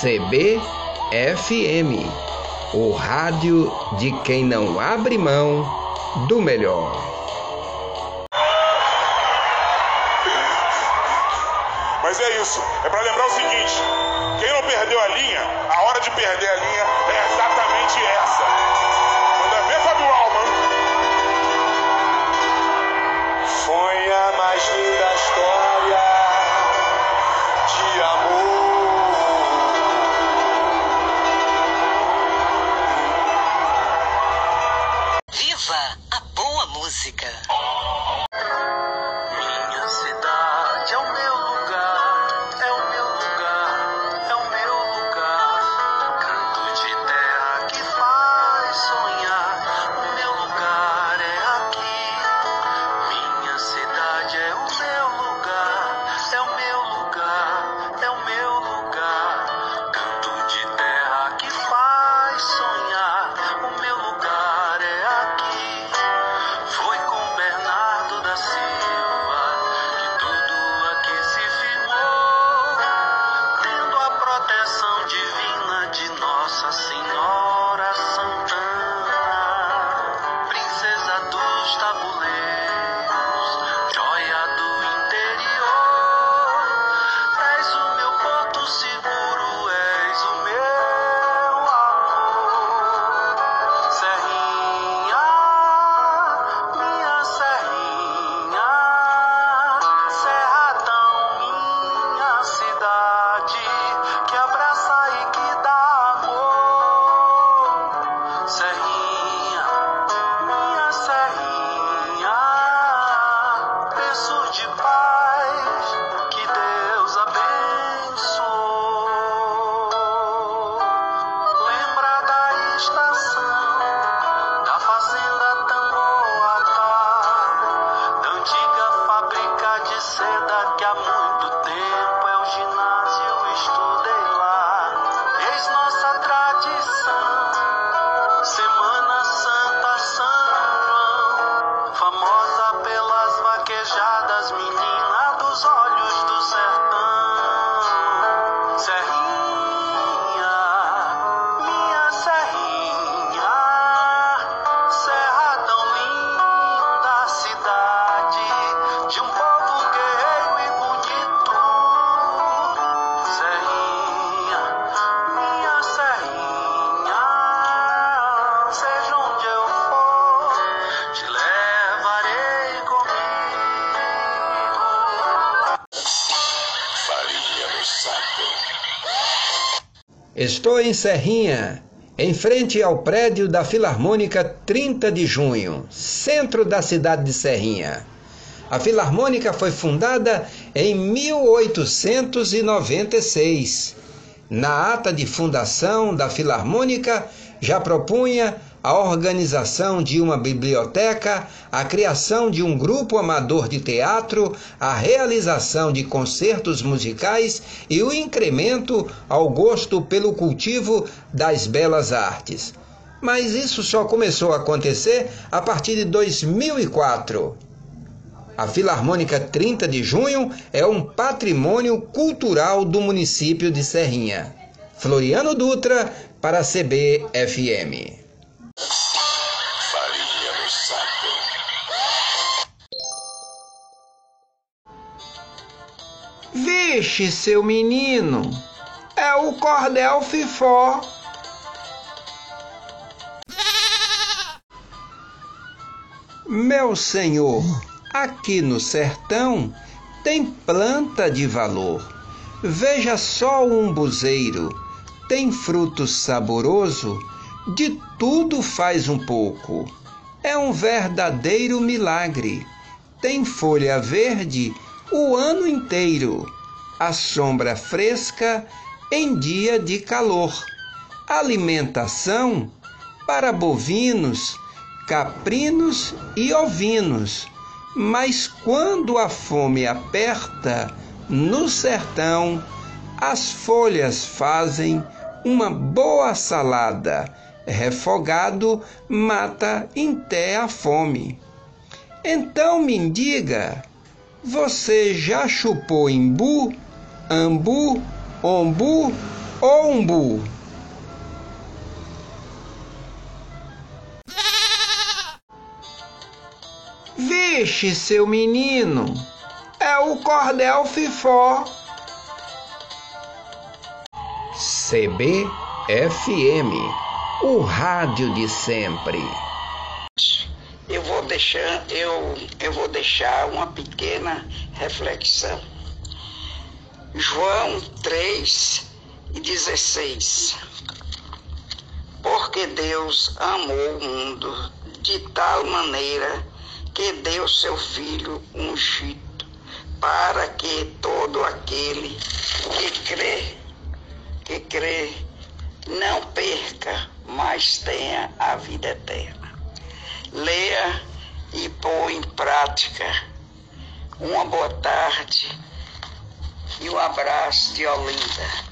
CBFM, o rádio de quem não abre mão do melhor. Mas é isso, é para lembrar o seguinte: quem não perdeu a linha, a hora de perder a linha é exatamente essa. Manda ver, Fábio Alman. Da Estou em Serrinha, em frente ao prédio da Filarmônica 30 de Junho, centro da cidade de Serrinha. A Filarmônica foi fundada em 1896. Na ata de fundação da Filarmônica já propunha a organização de uma biblioteca, a criação de um grupo amador de teatro, a realização de concertos musicais e o incremento ao gosto pelo cultivo das belas artes. Mas isso só começou a acontecer a partir de 2004. A Filarmônica 30 de Junho é um patrimônio cultural do município de Serrinha. Floriano Dutra para a CBFM. Vixe, seu menino, é o cordel fifó. Meu senhor, aqui no sertão tem planta de valor. Veja só o umbuzeiro, tem fruto saboroso, de tudo faz um pouco. É um verdadeiro milagre. Tem folha verde o ano inteiro, a sombra fresca em dia de calor. Alimentação para bovinos, caprinos e ovinos. Mas quando a fome aperta no sertão, as folhas fazem uma boa salada. Refogado mata até a fome. Então me diga, você já chupou imbu, ambu, ombu Ombo. Vixe, seu menino, é o cordel fifó. CBFM, o rádio de sempre. Eu vou deixar, eu, eu vou deixar uma pequena reflexão. João 3 e 16. Porque Deus amou o mundo de tal maneira que deu seu Filho ungido, para que todo aquele que crê, que crê, não perca, mas tenha a vida eterna. Leia e põe em prática. Uma boa tarde e um abraço de Olinda.